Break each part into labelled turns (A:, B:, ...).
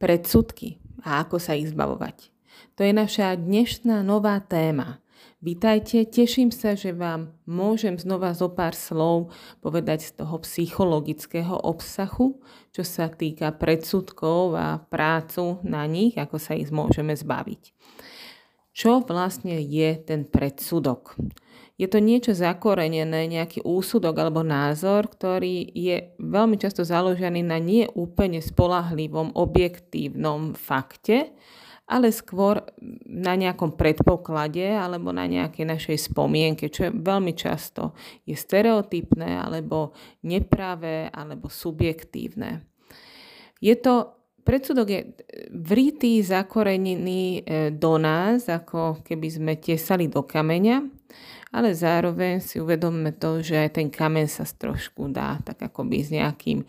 A: Predsudky a ako sa ich zbavovať. To je naša dnešná nová téma. Vítajte, teším sa, že vám môžem znova zo pár slov povedať z toho psychologického obsahu, čo sa týka predsudkov a prácu na nich, ako sa ich môžeme zbaviť. Čo vlastne je ten predsudok? je to niečo zakorenené, nejaký úsudok alebo názor, ktorý je veľmi často založený na nie úplne spolahlivom, objektívnom fakte, ale skôr na nejakom predpoklade alebo na nejakej našej spomienke, čo je veľmi často je stereotypné alebo nepravé alebo subjektívne. Je to predsudok je vritý, zakorenený e, do nás, ako keby sme tesali do kameňa ale zároveň si uvedomme to, že aj ten kamen sa trošku dá tak akoby s nejakým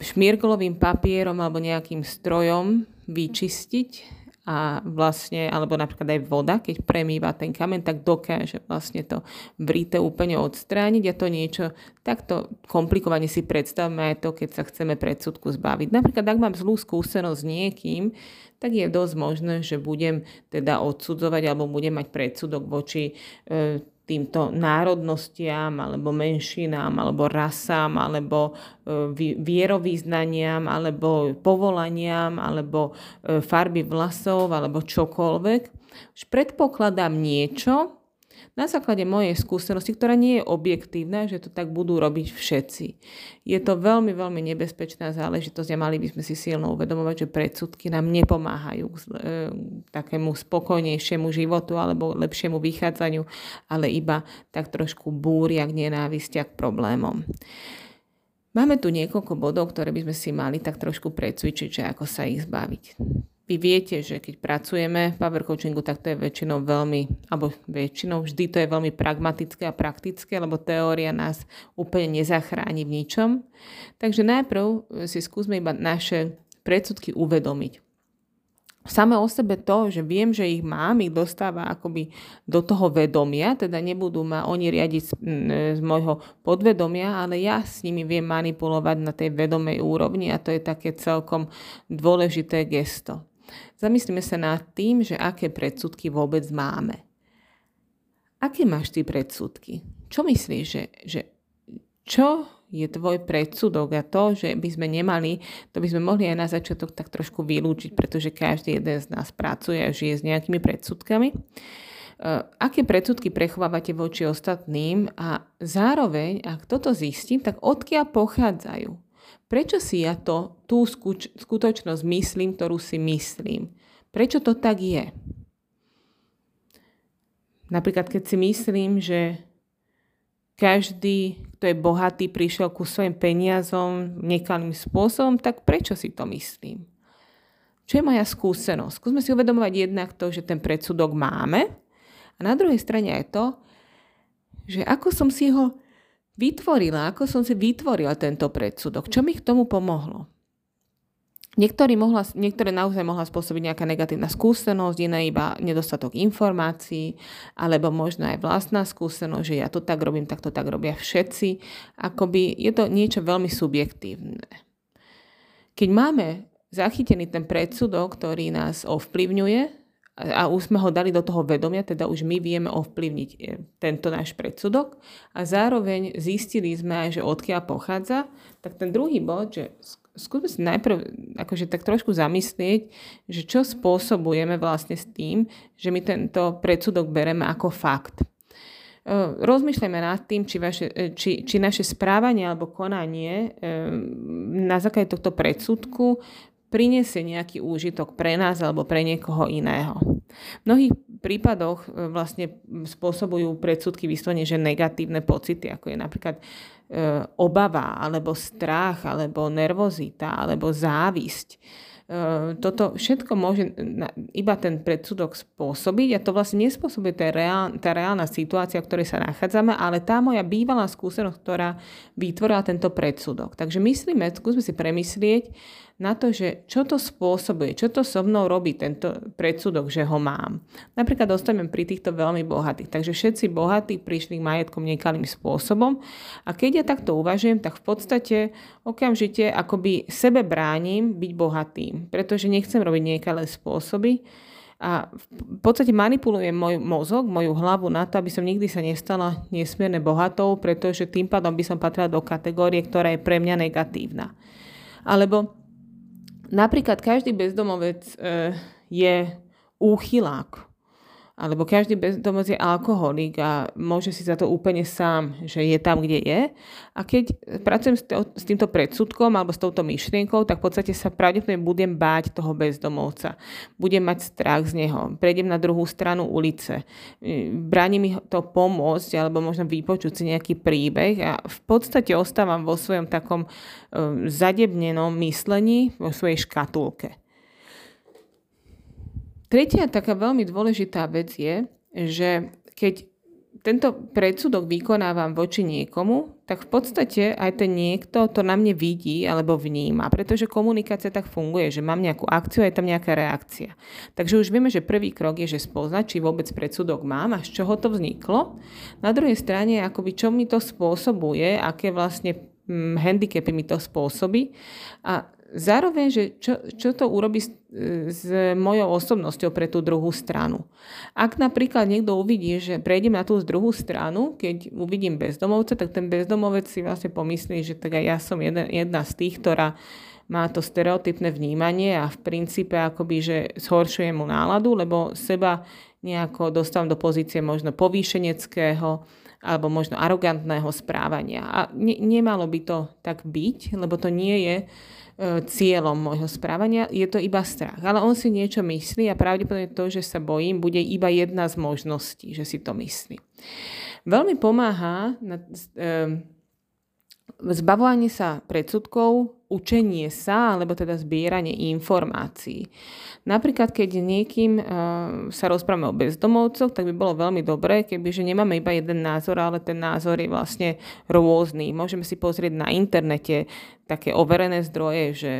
A: šmírglovým papierom alebo nejakým strojom vyčistiť a vlastne, alebo napríklad aj voda, keď premýva ten kamen, tak dokáže vlastne to vrite úplne odstrániť a to niečo takto komplikovane si predstavme aj to, keď sa chceme predsudku zbaviť. Napríklad, ak mám zlú skúsenosť s niekým, tak je dosť možné, že budem teda odsudzovať alebo budem mať predsudok voči e, týmto národnostiam alebo menšinám alebo rasám alebo e, vierovýznaniam alebo povolaniam alebo e, farby vlasov alebo čokoľvek. Už predpokladám niečo, na základe mojej skúsenosti, ktorá nie je objektívna, že to tak budú robiť všetci. Je to veľmi, veľmi nebezpečná záležitosť a mali by sme si silno uvedomovať, že predsudky nám nepomáhajú k e, takému spokojnejšiemu životu alebo lepšiemu vychádzaniu, ale iba tak trošku búria k nenávisti a k problémom. Máme tu niekoľko bodov, ktoré by sme si mali tak trošku precvičiť, že ako sa ich zbaviť. Vy viete, že keď pracujeme v power coachingu, tak to je väčšinou veľmi, alebo väčšinou vždy to je veľmi pragmatické a praktické, lebo teória nás úplne nezachráni v ničom. Takže najprv si skúsme iba naše predsudky uvedomiť. Samé o sebe to, že viem, že ich mám, ich dostáva akoby do toho vedomia, teda nebudú ma oni riadiť z, z môjho podvedomia, ale ja s nimi viem manipulovať na tej vedomej úrovni a to je také celkom dôležité gesto. Zamyslíme sa nad tým, že aké predsudky vôbec máme. Aké máš ty predsudky? Čo myslíš, že, že čo je tvoj predsudok a to, že by sme nemali, to by sme mohli aj na začiatok tak trošku vylúčiť, pretože každý jeden z nás pracuje a žije s nejakými predsudkami. Uh, aké predsudky prechovávate voči ostatným a zároveň, ak toto zistím, tak odkiaľ pochádzajú? Prečo si ja to, tú skuč, skutočnosť myslím, ktorú si myslím? Prečo to tak je? Napríklad, keď si myslím, že každý, kto je bohatý, prišiel ku svojim peniazom nekalým spôsobom, tak prečo si to myslím? Čo je moja skúsenosť? Skúsme si uvedomovať jednak to, že ten predsudok máme a na druhej strane aj to, že ako som si ho vytvorila, ako som si vytvorila tento predsudok, čo mi k tomu pomohlo. Niektorý mohla, niektoré naozaj mohla spôsobiť nejaká negatívna skúsenosť, iné iba nedostatok informácií, alebo možno aj vlastná skúsenosť, že ja to tak robím, tak to tak robia všetci. Akoby je to niečo veľmi subjektívne. Keď máme zachytený ten predsudok, ktorý nás ovplyvňuje, a už sme ho dali do toho vedomia, teda už my vieme ovplyvniť e, tento náš predsudok a zároveň zistili sme aj, že odkiaľ pochádza, tak ten druhý bod, že skúsme si najprv akože tak trošku zamyslieť, že čo spôsobujeme vlastne s tým, že my tento predsudok bereme ako fakt. E, rozmýšľajme nad tým, či, vaše, e, či, či naše správanie alebo konanie na základe tohto predsudku prinesie nejaký úžitok pre nás alebo pre niekoho iného. V mnohých prípadoch e, vlastne spôsobujú predsudky vyslovene, že negatívne pocity, ako je napríklad e, obava, alebo strach, alebo nervozita, alebo závisť. E, toto všetko môže iba ten predsudok spôsobiť a to vlastne nespôsobuje tá, reál, tá reálna situácia, v ktorej sa nachádzame, ale tá moja bývalá skúsenosť, ktorá vytvorila tento predsudok. Takže myslíme, skúsme si premyslieť, na to, že čo to spôsobuje, čo to so mnou robí tento predsudok, že ho mám. Napríklad dostanem pri týchto veľmi bohatých. Takže všetci bohatí prišli k majetkom nekalým spôsobom a keď ja takto uvažujem, tak v podstate okamžite akoby sebe bránim byť bohatým, pretože nechcem robiť nekalé spôsoby, a v podstate manipulujem môj mozog, moju hlavu na to, aby som nikdy sa nestala nesmierne bohatou, pretože tým pádom by som patrila do kategórie, ktorá je pre mňa negatívna. Alebo napríklad každý bezdomovec e, je úchylák alebo každý bezdomovec je alkoholik a môže si za to úplne sám, že je tam, kde je. A keď pracujem s týmto predsudkom alebo s touto myšlienkou, tak v podstate sa pravdepodobne budem báť toho bezdomovca. Budem mať strach z neho. Prejdem na druhú stranu ulice. Bráni mi to pomôcť alebo možno vypočuť si nejaký príbeh a v podstate ostávam vo svojom takom um, zadebnenom myslení, vo svojej škatulke. Tretia taká veľmi dôležitá vec je, že keď tento predsudok vykonávam voči niekomu, tak v podstate aj ten niekto to na mne vidí alebo vníma, pretože komunikácia tak funguje, že mám nejakú akciu a je tam nejaká reakcia. Takže už vieme, že prvý krok je, že spoznať, či vôbec predsudok mám a z čoho to vzniklo. Na druhej strane, akoby čo mi to spôsobuje, aké vlastne hm, handicapy mi to spôsobí a zároveň, že čo, čo to urobí s, s mojou osobnosťou pre tú druhú stranu. Ak napríklad niekto uvidí, že prejdem na tú druhú stranu, keď uvidím bezdomovca, tak ten bezdomovec si vlastne pomyslí, že tak aj ja som jedna, jedna z tých, ktorá má to stereotypné vnímanie a v princípe akoby, že zhoršuje mu náladu, lebo seba nejako dostávam do pozície možno povýšeneckého alebo možno arogantného správania. A ne, nemalo by to tak byť, lebo to nie je E, cieľom môjho správania, je to iba strach. Ale on si niečo myslí a pravdepodobne to, že sa bojím, bude iba jedna z možností, že si to myslí. Veľmi pomáha na, e, zbavovanie sa predsudkov, učenie sa, alebo teda zbieranie informácií. Napríklad, keď niekým uh, sa rozprávame o bezdomovcoch, tak by bolo veľmi dobré, kebyže nemáme iba jeden názor, ale ten názor je vlastne rôzny. Môžeme si pozrieť na internete také overené zdroje, že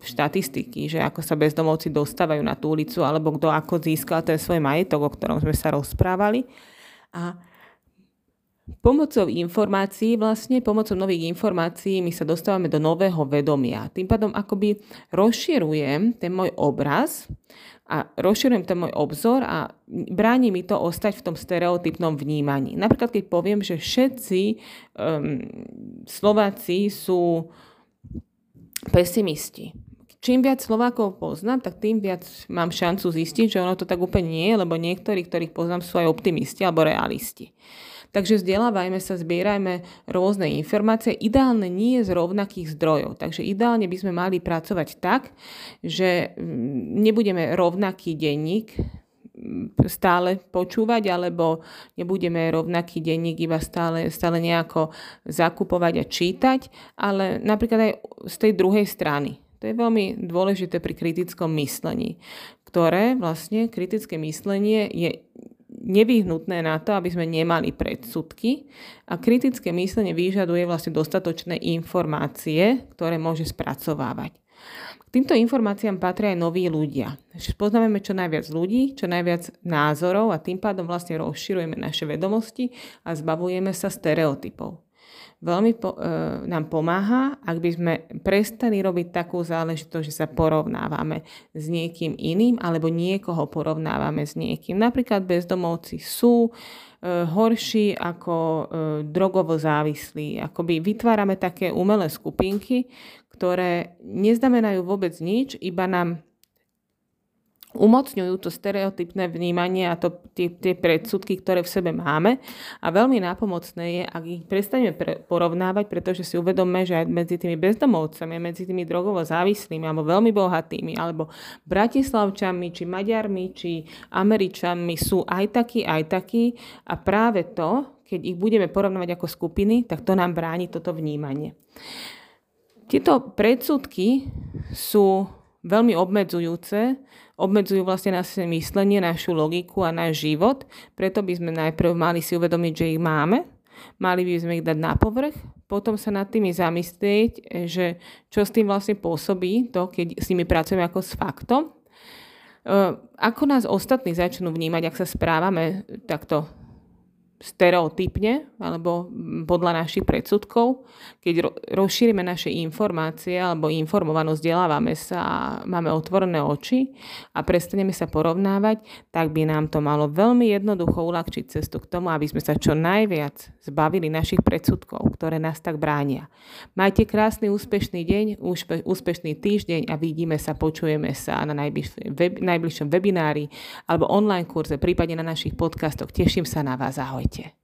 A: štatistiky, že ako sa bezdomovci dostávajú na tú ulicu, alebo kto ako získal ten svoj majetok, o ktorom sme sa rozprávali. A Pomocou informácií, vlastne pomocou nových informácií my sa dostávame do nového vedomia. Tým pádom akoby rozširujem ten môj obraz a rozširujem ten môj obzor a bráni mi to ostať v tom stereotypnom vnímaní. Napríklad, keď poviem, že všetci um, Slováci sú pesimisti. Čím viac Slovákov poznám, tak tým viac mám šancu zistiť, že ono to tak úplne nie je, lebo niektorí, ktorých poznám, sú aj optimisti alebo realisti. Takže vzdelávajme sa, zbierajme rôzne informácie. Ideálne nie z rovnakých zdrojov. Takže ideálne by sme mali pracovať tak, že mm, nebudeme rovnaký denník mm, stále počúvať, alebo nebudeme rovnaký denník iba stále, stále nejako zakupovať a čítať, ale napríklad aj z tej druhej strany. To je veľmi dôležité pri kritickom myslení, ktoré vlastne kritické myslenie je nevyhnutné na to, aby sme nemali predsudky a kritické myslenie vyžaduje vlastne dostatočné informácie, ktoré môže spracovávať. K týmto informáciám patria aj noví ľudia. Poznávame čo najviac ľudí, čo najviac názorov a tým pádom vlastne rozširujeme naše vedomosti a zbavujeme sa stereotypov veľmi po, e, nám pomáha, ak by sme prestali robiť takú záležitosť, že sa porovnávame s niekým iným alebo niekoho porovnávame s niekým. Napríklad bezdomovci sú e, horší ako e, drogovo závislí. Akoby vytvárame také umelé skupinky, ktoré neznamenajú vôbec nič, iba nám umocňujú to stereotypné vnímanie a to, tie, tie predsudky, ktoré v sebe máme. A veľmi nápomocné je, ak ich prestaneme pre, porovnávať, pretože si uvedomme, že aj medzi tými bezdomovcami, medzi tými drogovo závislými alebo veľmi bohatými, alebo bratislavčami, či Maďarmi, či Američanmi sú aj takí, aj takí. A práve to, keď ich budeme porovnávať ako skupiny, tak to nám bráni toto vnímanie. Tieto predsudky sú veľmi obmedzujúce, obmedzujú vlastne naše myslenie, našu logiku a náš život. Preto by sme najprv mali si uvedomiť, že ich máme, mali by sme ich dať na povrch, potom sa nad tými zamyslieť, že čo s tým vlastne pôsobí, to, keď s nimi pracujeme ako s faktom. Ako nás ostatní začnú vnímať, ak sa správame takto stereotypne alebo podľa našich predsudkov. Keď ro- rozšírime naše informácie alebo informovanosť, vzdelávame sa a máme otvorené oči a prestaneme sa porovnávať, tak by nám to malo veľmi jednoducho uľahčiť cestu k tomu, aby sme sa čo najviac zbavili našich predsudkov, ktoré nás tak bránia. Majte krásny, úspešný deň, úspe- úspešný týždeň a vidíme sa, počujeme sa na najbližšom, web- najbližšom webinári alebo online kurze, prípadne na našich podcastoch. Teším sa na vás. Ahoj. Давайте.